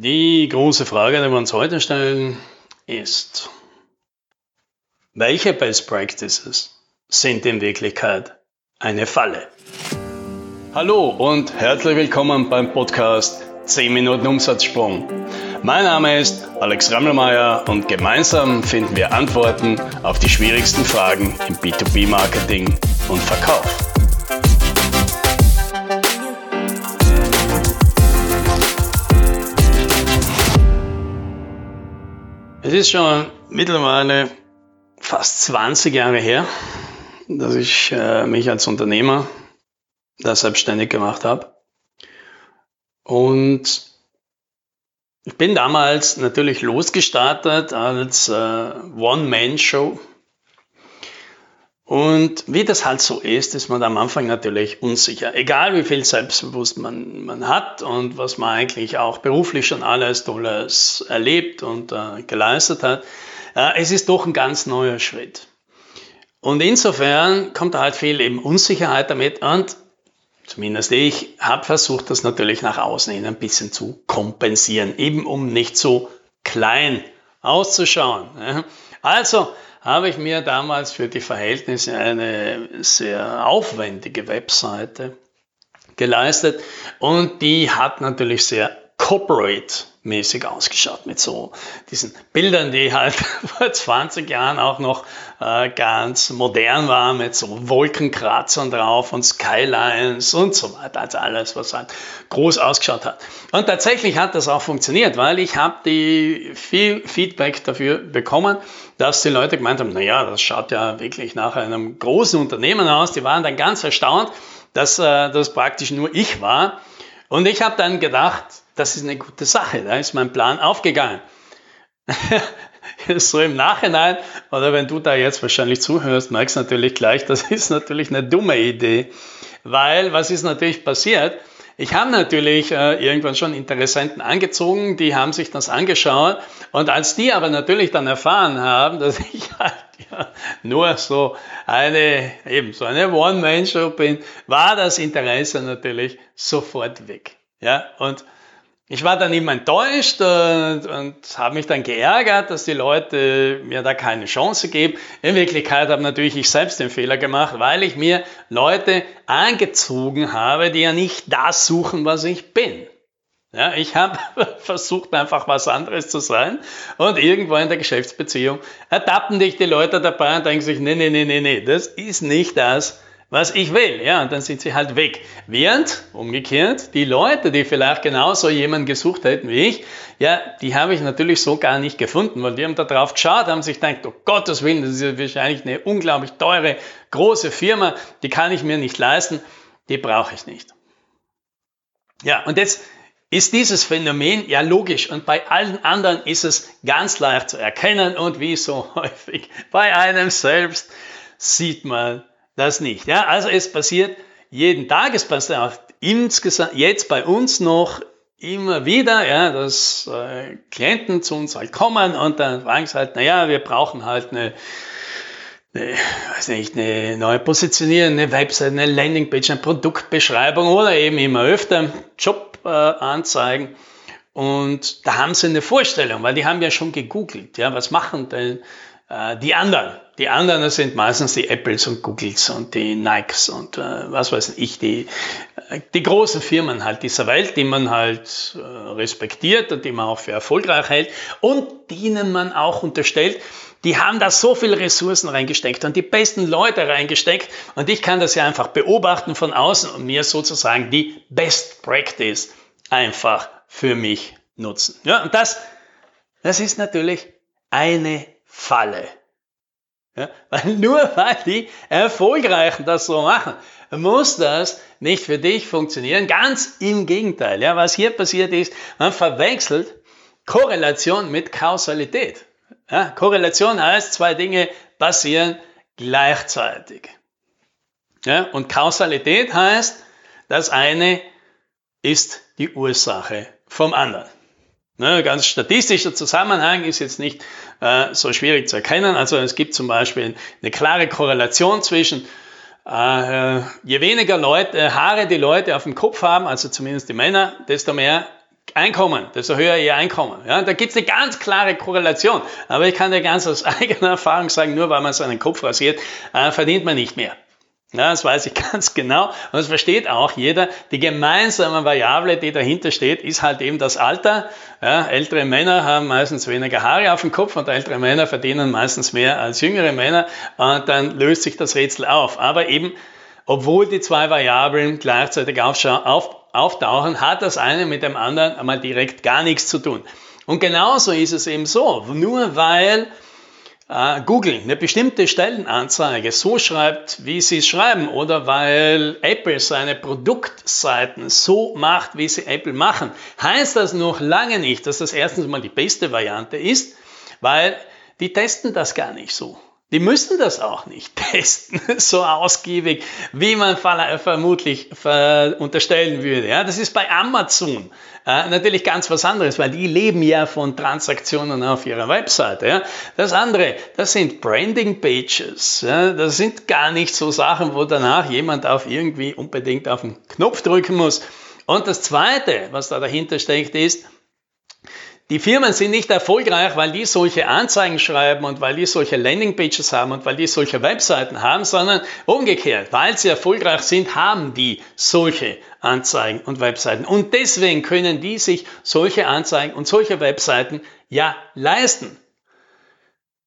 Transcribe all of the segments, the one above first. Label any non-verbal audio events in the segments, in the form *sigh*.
Die große Frage, die wir uns heute stellen, ist, welche Best Practices sind in Wirklichkeit eine Falle? Hallo und herzlich willkommen beim Podcast 10 Minuten Umsatzsprung. Mein Name ist Alex Rammelmeier und gemeinsam finden wir Antworten auf die schwierigsten Fragen im B2B-Marketing und Verkauf. Es ist schon mittlerweile fast 20 Jahre her, dass ich äh, mich als Unternehmer da selbstständig gemacht habe. Und ich bin damals natürlich losgestartet als äh, One-Man-Show und wie das halt so ist, ist man am Anfang natürlich unsicher. Egal wie viel Selbstbewusst man, man hat und was man eigentlich auch beruflich schon alles Tolles erlebt und äh, geleistet hat, äh, es ist doch ein ganz neuer Schritt. Und insofern kommt da halt viel eben Unsicherheit damit und zumindest ich habe versucht, das natürlich nach außen hin ein bisschen zu kompensieren, eben um nicht so klein auszuschauen. Also habe ich mir damals für die Verhältnisse eine sehr aufwendige Webseite geleistet und die hat natürlich sehr corporate mäßig ausgeschaut mit so diesen Bildern, die halt *laughs* vor 20 Jahren auch noch äh, ganz modern waren, mit so Wolkenkratzern drauf und Skylines und so weiter, also alles, was halt groß ausgeschaut hat. Und tatsächlich hat das auch funktioniert, weil ich habe die viel Feedback dafür bekommen, dass die Leute gemeint haben, naja, das schaut ja wirklich nach einem großen Unternehmen aus. Die waren dann ganz erstaunt, dass äh, das praktisch nur ich war. Und ich habe dann gedacht, das ist eine gute Sache, da ist mein Plan aufgegangen. *laughs* so im Nachhinein, oder wenn du da jetzt wahrscheinlich zuhörst, merkst du natürlich gleich, das *laughs* ist natürlich eine dumme Idee, weil was ist natürlich passiert? Ich habe natürlich äh, irgendwann schon Interessenten angezogen, die haben sich das angeschaut und als die aber natürlich dann erfahren haben, *laughs* dass ich halt ja, nur so eine, eben so eine One-Man-Show bin, war das Interesse natürlich sofort weg. Ja, und ich war dann immer enttäuscht und, und habe mich dann geärgert, dass die Leute mir da keine Chance geben. In Wirklichkeit habe natürlich ich selbst den Fehler gemacht, weil ich mir Leute angezogen habe, die ja nicht das suchen, was ich bin. Ja, ich habe *laughs* versucht, einfach was anderes zu sein und irgendwo in der Geschäftsbeziehung ertappen dich die Leute dabei und denken sich, nee, nee, nee, nee, nee, das ist nicht das, was ich will. Ja, und dann sind sie halt weg. Während, umgekehrt, die Leute, die vielleicht genauso jemanden gesucht hätten wie ich, ja, die habe ich natürlich so gar nicht gefunden, weil die haben da drauf geschaut, haben sich gedacht, oh Gottes Willen, das ist wahrscheinlich eine unglaublich teure, große Firma, die kann ich mir nicht leisten, die brauche ich nicht. Ja, und jetzt ist dieses Phänomen ja logisch und bei allen anderen ist es ganz leicht zu erkennen und wie so *laughs* häufig bei einem selbst sieht man das nicht. Ja? Also es passiert jeden Tag, es passiert auch insgesamt jetzt bei uns noch immer wieder, ja, dass äh, Klienten zu uns halt kommen und dann fragen sie halt, naja, wir brauchen halt eine, eine, weiß nicht, eine neue Positionierung, eine Website, eine Landingpage, eine Produktbeschreibung oder eben immer öfter Jobanzeigen. Äh, und da haben sie eine Vorstellung, weil die haben ja schon gegoogelt, ja, was machen denn äh, die anderen, die anderen sind meistens die Apples und Googles und die Nikes und äh, was weiß ich, die, äh, die großen Firmen halt dieser Welt, die man halt äh, respektiert und die man auch für erfolgreich hält und denen man auch unterstellt, die haben da so viele Ressourcen reingesteckt und die besten Leute reingesteckt und ich kann das ja einfach beobachten von außen und mir sozusagen die Best Practice einfach für mich nutzen. Ja, und das, das ist natürlich eine Falle. Ja, weil nur weil die Erfolgreichen das so machen, muss das nicht für dich funktionieren. Ganz im Gegenteil. Ja, was hier passiert ist, man verwechselt Korrelation mit Kausalität. Ja, Korrelation heißt, zwei Dinge passieren gleichzeitig. Ja, und Kausalität heißt, das eine ist die Ursache vom anderen. Ne, ganz statistischer Zusammenhang ist jetzt nicht äh, so schwierig zu erkennen. Also es gibt zum Beispiel eine klare Korrelation zwischen äh, je weniger Leute, Haare die Leute auf dem Kopf haben, also zumindest die Männer, desto mehr Einkommen, desto höher ihr Einkommen. Ja, da gibt es eine ganz klare Korrelation. Aber ich kann dir ganz aus *laughs* eigener Erfahrung sagen, nur weil man seinen Kopf rasiert, äh, verdient man nicht mehr. Ja, das weiß ich *laughs* ganz genau. Und das versteht auch jeder. Die gemeinsame Variable, die dahinter steht, ist halt eben das Alter. Ja, ältere Männer haben meistens weniger Haare auf dem Kopf und ältere Männer verdienen meistens mehr als jüngere Männer. Und dann löst sich das Rätsel auf. Aber eben, obwohl die zwei Variablen gleichzeitig auf, auftauchen, hat das eine mit dem anderen einmal direkt gar nichts zu tun. Und genauso ist es eben so. Nur weil äh, Google eine bestimmte Stellenanzeige. So schreibt, wie sie es schreiben, oder? Weil Apple seine Produktseiten so macht, wie sie Apple machen, heißt das noch lange nicht, dass das erstens mal die beste Variante ist, weil die testen das gar nicht so. Die müssen das auch nicht *laughs* testen, so ausgiebig, wie man vermutlich unterstellen würde. Ja, das ist bei Amazon äh, natürlich ganz was anderes, weil die leben ja von Transaktionen auf ihrer Webseite. Ja. Das andere, das sind Branding Pages. Ja. Das sind gar nicht so Sachen, wo danach jemand auf irgendwie unbedingt auf den Knopf drücken muss. Und das zweite, was da dahinter steckt, ist, die Firmen sind nicht erfolgreich, weil die solche Anzeigen schreiben und weil die solche Landingpages haben und weil die solche Webseiten haben, sondern umgekehrt, weil sie erfolgreich sind, haben die solche Anzeigen und Webseiten. Und deswegen können die sich solche Anzeigen und solche Webseiten ja leisten.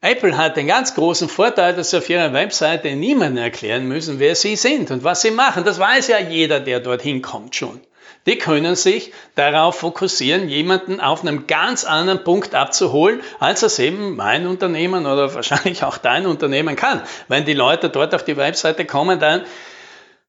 Apple hat den ganz großen Vorteil, dass sie auf ihrer Webseite niemandem erklären müssen, wer sie sind und was sie machen. Das weiß ja jeder, der dorthin kommt schon die können sich darauf fokussieren, jemanden auf einem ganz anderen Punkt abzuholen, als es eben mein Unternehmen oder wahrscheinlich auch dein Unternehmen kann. Wenn die Leute dort auf die Webseite kommen, dann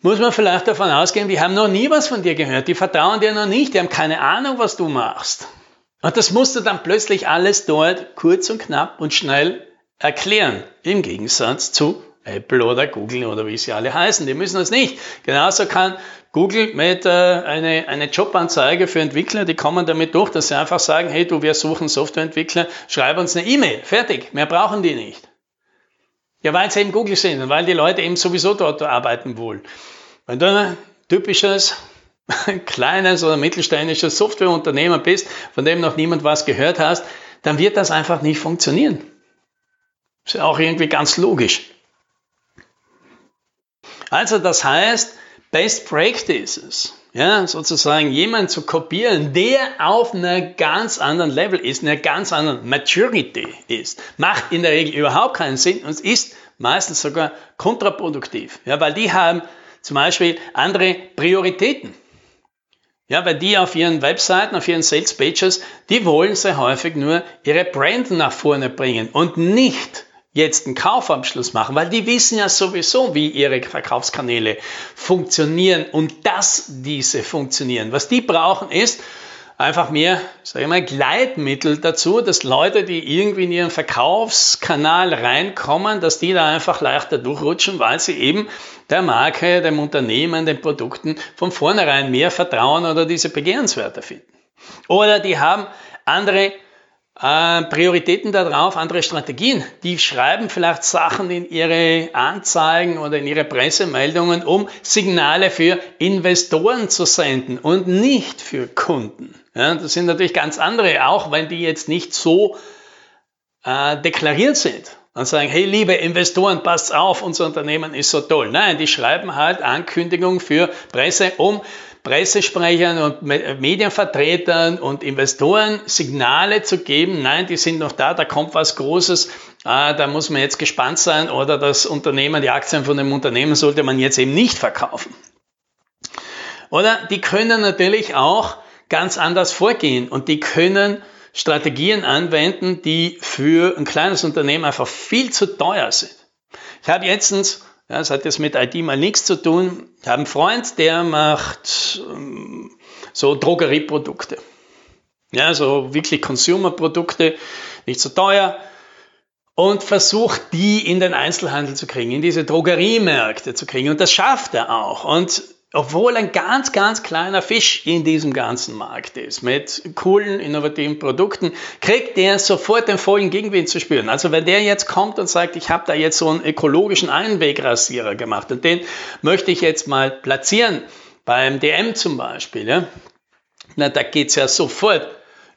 muss man vielleicht davon ausgehen, die haben noch nie was von dir gehört, die vertrauen dir noch nicht, die haben keine Ahnung, was du machst. Und das musst du dann plötzlich alles dort kurz und knapp und schnell erklären, im Gegensatz zu Apple oder Google oder wie sie alle heißen. Die müssen das nicht. Genauso kann Google mit äh, eine, eine Jobanzeige für Entwickler, die kommen damit durch, dass sie einfach sagen, hey du, wir suchen Softwareentwickler, schreib uns eine E-Mail, fertig, mehr brauchen die nicht. Ja, weil sie eben Google sind und weil die Leute eben sowieso dort arbeiten wollen. Wenn du ein typisches *laughs* kleines oder mittelständisches Softwareunternehmen bist, von dem noch niemand was gehört hast, dann wird das einfach nicht funktionieren. Ist ja auch irgendwie ganz logisch. Also das heißt, Best Practices, ja, sozusagen jemanden zu kopieren, der auf einer ganz anderen Level ist, einer ganz anderen Maturity ist, macht in der Regel überhaupt keinen Sinn und ist meistens sogar kontraproduktiv, ja, weil die haben zum Beispiel andere Prioritäten. Ja, weil die auf ihren Webseiten, auf ihren Sales Pages, die wollen sehr häufig nur ihre Brand nach vorne bringen und nicht jetzt einen Kaufabschluss machen, weil die wissen ja sowieso, wie ihre Verkaufskanäle funktionieren und dass diese funktionieren. Was die brauchen ist einfach mehr, sage ich mal, Gleitmittel dazu, dass Leute, die irgendwie in ihren Verkaufskanal reinkommen, dass die da einfach leichter durchrutschen, weil sie eben der Marke, dem Unternehmen, den Produkten von vornherein mehr vertrauen oder diese begehrenswerter finden. Oder die haben andere äh, Prioritäten darauf, andere Strategien. Die schreiben vielleicht Sachen in ihre Anzeigen oder in ihre Pressemeldungen, um Signale für Investoren zu senden und nicht für Kunden. Ja, das sind natürlich ganz andere, auch wenn die jetzt nicht so äh, deklariert sind und sagen, hey liebe Investoren, passt auf, unser Unternehmen ist so toll. Nein, die schreiben halt Ankündigungen für Presse, um Pressesprechern und Medienvertretern und Investoren Signale zu geben, nein, die sind noch da, da kommt was Großes, ah, da muss man jetzt gespannt sein oder das Unternehmen, die Aktien von dem Unternehmen sollte man jetzt eben nicht verkaufen. Oder die können natürlich auch ganz anders vorgehen und die können Strategien anwenden, die für ein kleines Unternehmen einfach viel zu teuer sind. Ich habe letztens ja, das hat jetzt mit IT mal nichts zu tun. Ich habe einen Freund, der macht ähm, so Drogerieprodukte. Ja, so wirklich Consumerprodukte, nicht so teuer. Und versucht, die in den Einzelhandel zu kriegen, in diese Drogeriemärkte zu kriegen. Und das schafft er auch. Und obwohl ein ganz, ganz kleiner Fisch in diesem ganzen Markt ist, mit coolen, innovativen Produkten, kriegt der sofort den vollen Gegenwind zu spüren. Also wenn der jetzt kommt und sagt, ich habe da jetzt so einen ökologischen Einwegrasierer gemacht und den möchte ich jetzt mal platzieren, beim DM zum Beispiel, ja, Na, da geht's ja sofort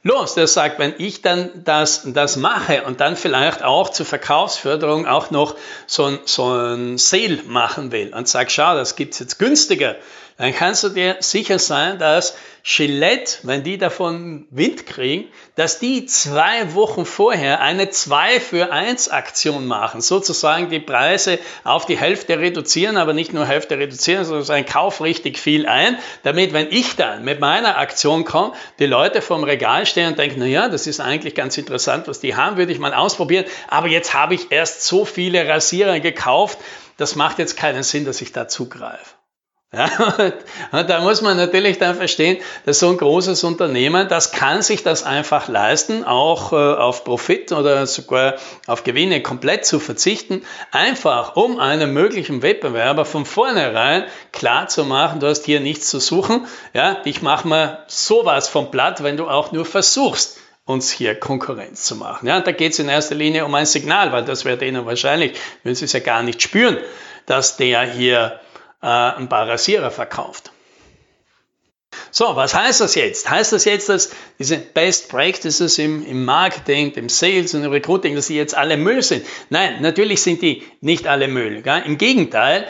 los. Der sagt, wenn ich dann das, das mache und dann vielleicht auch zur Verkaufsförderung auch noch so ein, so ein Sale machen will und sagt, schau, das gibt's jetzt günstiger, dann kannst du dir sicher sein, dass Gillette, wenn die davon Wind kriegen, dass die zwei Wochen vorher eine 2 für 1 Aktion machen, sozusagen die Preise auf die Hälfte reduzieren, aber nicht nur Hälfte reduzieren, sondern kauf richtig viel ein, damit, wenn ich dann mit meiner Aktion komme, die Leute vom Regal stehen und denken, na ja, das ist eigentlich ganz interessant, was die haben, würde ich mal ausprobieren, aber jetzt habe ich erst so viele Rasierer gekauft, das macht jetzt keinen Sinn, dass ich da zugreife. Ja, *laughs* und da muss man natürlich dann verstehen, dass so ein großes Unternehmen, das kann sich das einfach leisten, auch äh, auf Profit oder sogar auf Gewinne komplett zu verzichten, einfach um einem möglichen Wettbewerber von vornherein klar zu machen, du hast hier nichts zu suchen, ja, ich mache mal sowas vom Blatt, wenn du auch nur versuchst, uns hier Konkurrenz zu machen. Ja, da geht es in erster Linie um ein Signal, weil das wird ihnen wahrscheinlich, wenn sie es ja gar nicht spüren, dass der hier äh, ein paar Rasierer verkauft. So, was heißt das jetzt? Heißt das jetzt, dass diese Best Practices im, im Marketing, im Sales und im Recruiting, dass die jetzt alle Müll sind? Nein, natürlich sind die nicht alle Müll. Gell? Im Gegenteil,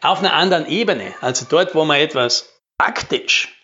auf einer anderen Ebene, also dort, wo man etwas praktisch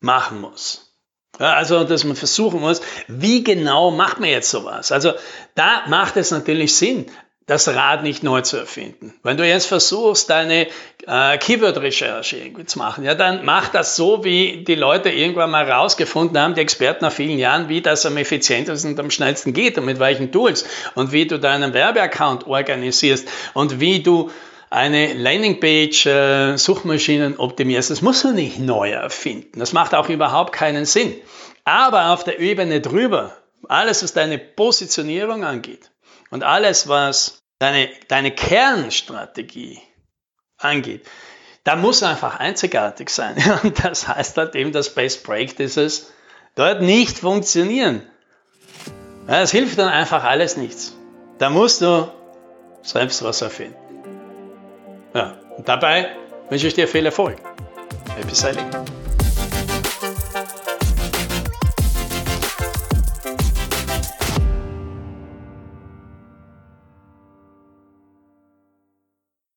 machen muss. Also, dass man versuchen muss, wie genau macht man jetzt sowas? Also, da macht es natürlich Sinn, das Rad nicht neu zu erfinden. Wenn du jetzt versuchst, deine äh, Keyword-Recherche irgendwie zu machen, ja, dann mach das so, wie die Leute irgendwann mal rausgefunden haben, die Experten nach vielen Jahren, wie das am effizientesten und am schnellsten geht und mit welchen Tools und wie du deinen Werbeaccount organisierst und wie du eine Landingpage äh, Suchmaschinen optimierst. Das musst du nicht neu erfinden. Das macht auch überhaupt keinen Sinn. Aber auf der Ebene drüber, alles was deine Positionierung angeht, und alles, was deine, deine Kernstrategie angeht, da muss einfach einzigartig sein. *laughs* Und das heißt halt eben, dass Best Practices dort nicht funktionieren. Es hilft dann einfach alles nichts. Da musst du selbst was erfinden. Ja, und dabei wünsche ich dir viel Erfolg. Happy Sailing.